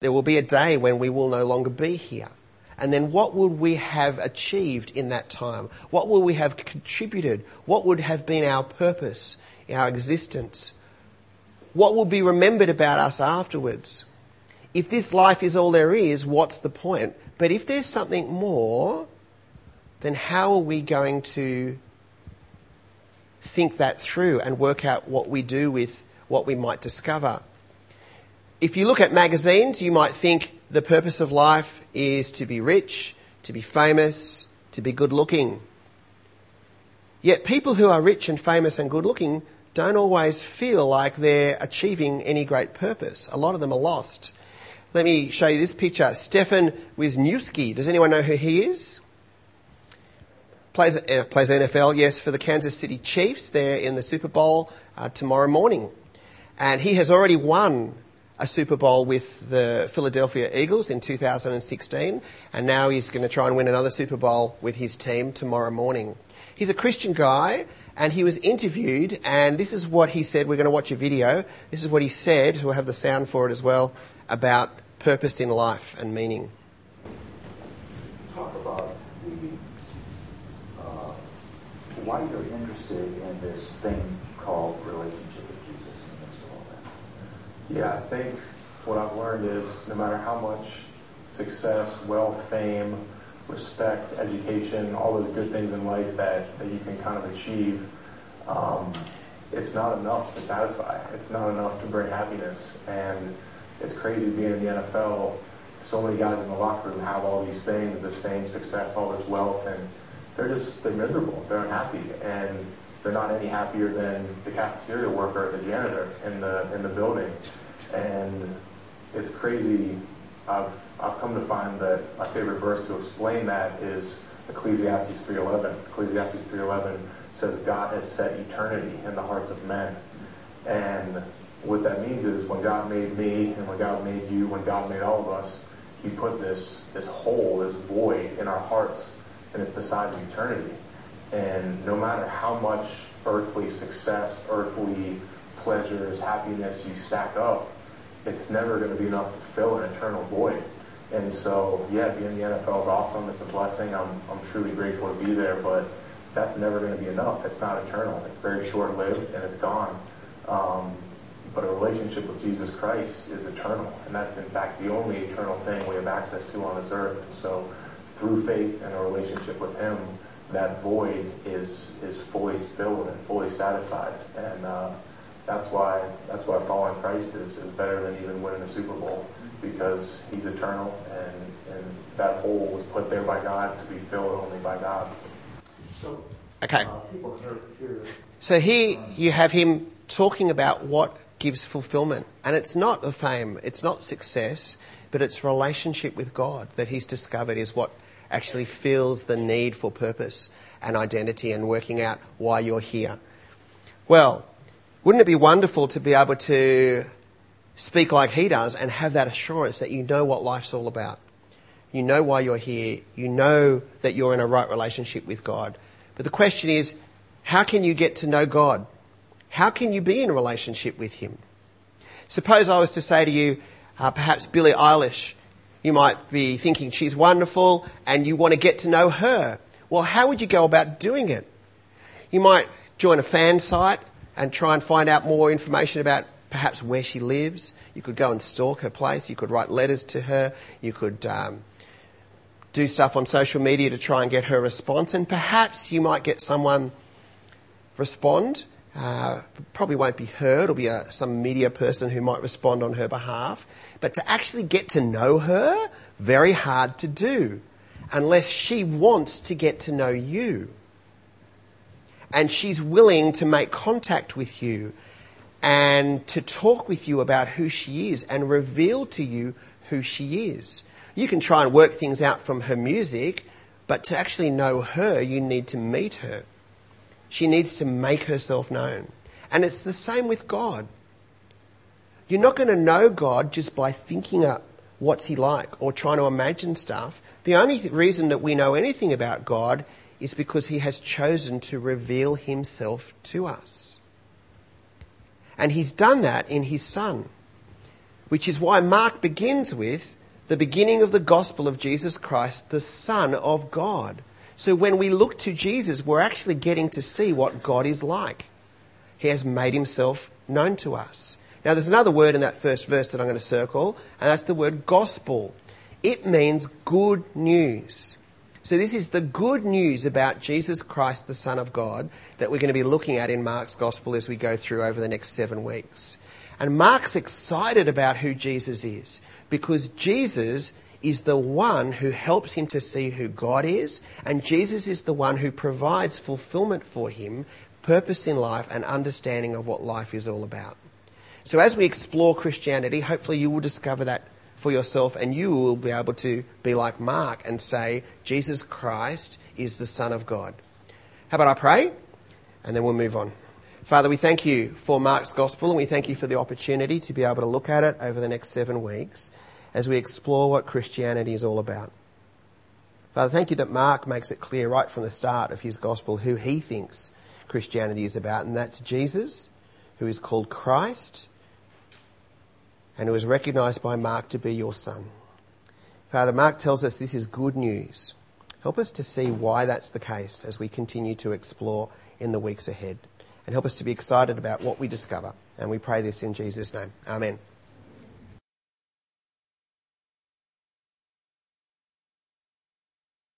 There will be a day when we will no longer be here. And then what would we have achieved in that time? What would we have contributed? What would have been our purpose, our existence? What will be remembered about us afterwards? If this life is all there is, what's the point? But if there's something more, then how are we going to think that through and work out what we do with what we might discover? If you look at magazines, you might think the purpose of life is to be rich, to be famous, to be good looking. Yet people who are rich and famous and good looking don't always feel like they're achieving any great purpose. A lot of them are lost. Let me show you this picture. Stefen Wisniewski. Does anyone know who he is? Plays, uh, plays NFL, yes, for the Kansas City Chiefs. They're in the Super Bowl uh, tomorrow morning. And he has already won a Super Bowl with the Philadelphia Eagles in 2016, and now he's going to try and win another Super Bowl with his team tomorrow morning. He's a Christian guy, and he was interviewed, and this is what he said. We're going to watch a video. This is what he said. We'll have the sound for it as well about purpose in life and meaning. Talk about the uh, why you're interested in this thing called relationship with Jesus in the midst of all that. Yeah, I think what I've learned is no matter how much success, wealth, fame, respect, education, all those good things in life that, that you can kind of achieve, um, it's not enough to satisfy. It's not enough to bring happiness. And it's crazy being in the NFL. So many guys in the locker room have all these things, this fame, success, all this wealth, and they're just they're miserable. They're unhappy, and they're not any happier than the cafeteria worker or the janitor in the in the building. And it's crazy. I've I've come to find that my favorite verse to explain that is Ecclesiastes 3:11. Ecclesiastes 3:11 says God has set eternity in the hearts of men, and what that means is when God made me and when God made you, when God made all of us, He put this this hole, this void in our hearts, and it's the size of eternity. And no matter how much earthly success, earthly pleasures, happiness you stack up, it's never going to be enough to fill an eternal void. And so, yeah, being in the NFL is awesome. It's a blessing. I'm, I'm truly grateful to be there, but that's never going to be enough. It's not eternal. It's very short-lived, and it's gone. Um, but a relationship with Jesus Christ is eternal, and that's in fact the only eternal thing we have access to on this earth. And so, through faith and a relationship with Him, that void is is fully filled and fully satisfied. And uh, that's why that's why following Christ is, is better than even winning a Super Bowl because He's eternal, and and that hole was put there by God to be filled only by God. So, Okay. uh, people hear, hear So here you have him talking about what gives fulfillment. And it's not the fame, it's not success, but it's relationship with God that he's discovered is what actually fills the need for purpose and identity and working out why you're here. Well, wouldn't it be wonderful to be able to speak like he does and have that assurance that you know what life's all about? You know why you're here. You know that you're in a right relationship with God. But the question is, how can you get to know God? How can you be in a relationship with Him? Suppose I was to say to you, uh, perhaps Billie Eilish, you might be thinking she's wonderful and you want to get to know her. Well, how would you go about doing it? You might join a fan site and try and find out more information about perhaps where she lives. You could go and stalk her place. You could write letters to her. You could um, do stuff on social media to try and get her response. And perhaps you might get someone respond. Uh, probably won't be her. It'll be a, some media person who might respond on her behalf. But to actually get to know her, very hard to do unless she wants to get to know you. And she's willing to make contact with you and to talk with you about who she is and reveal to you who she is. You can try and work things out from her music, but to actually know her, you need to meet her. She needs to make herself known. And it's the same with God. You're not going to know God just by thinking up what's he like or trying to imagine stuff. The only th- reason that we know anything about God is because he has chosen to reveal himself to us. And he's done that in his son. which is why Mark begins with the beginning of the gospel of Jesus Christ, the Son of God. So when we look to Jesus, we're actually getting to see what God is like. He has made himself known to us. Now, there's another word in that first verse that I'm going to circle, and that's the word gospel. It means good news. So, this is the good news about Jesus Christ, the Son of God, that we're going to be looking at in Mark's gospel as we go through over the next seven weeks. And Mark's excited about who Jesus is because Jesus is the one who helps him to see who God is, and Jesus is the one who provides fulfillment for him, purpose in life, and understanding of what life is all about. So, as we explore Christianity, hopefully you will discover that for yourself and you will be able to be like Mark and say, Jesus Christ is the Son of God. How about I pray? And then we'll move on. Father, we thank you for Mark's Gospel and we thank you for the opportunity to be able to look at it over the next seven weeks as we explore what Christianity is all about. Father, thank you that Mark makes it clear right from the start of his Gospel who he thinks Christianity is about, and that's Jesus, who is called Christ, and who is recognized by Mark to be your son. Father, Mark tells us this is good news. Help us to see why that's the case as we continue to explore in the weeks ahead. And help us to be excited about what we discover. And we pray this in Jesus' name. Amen.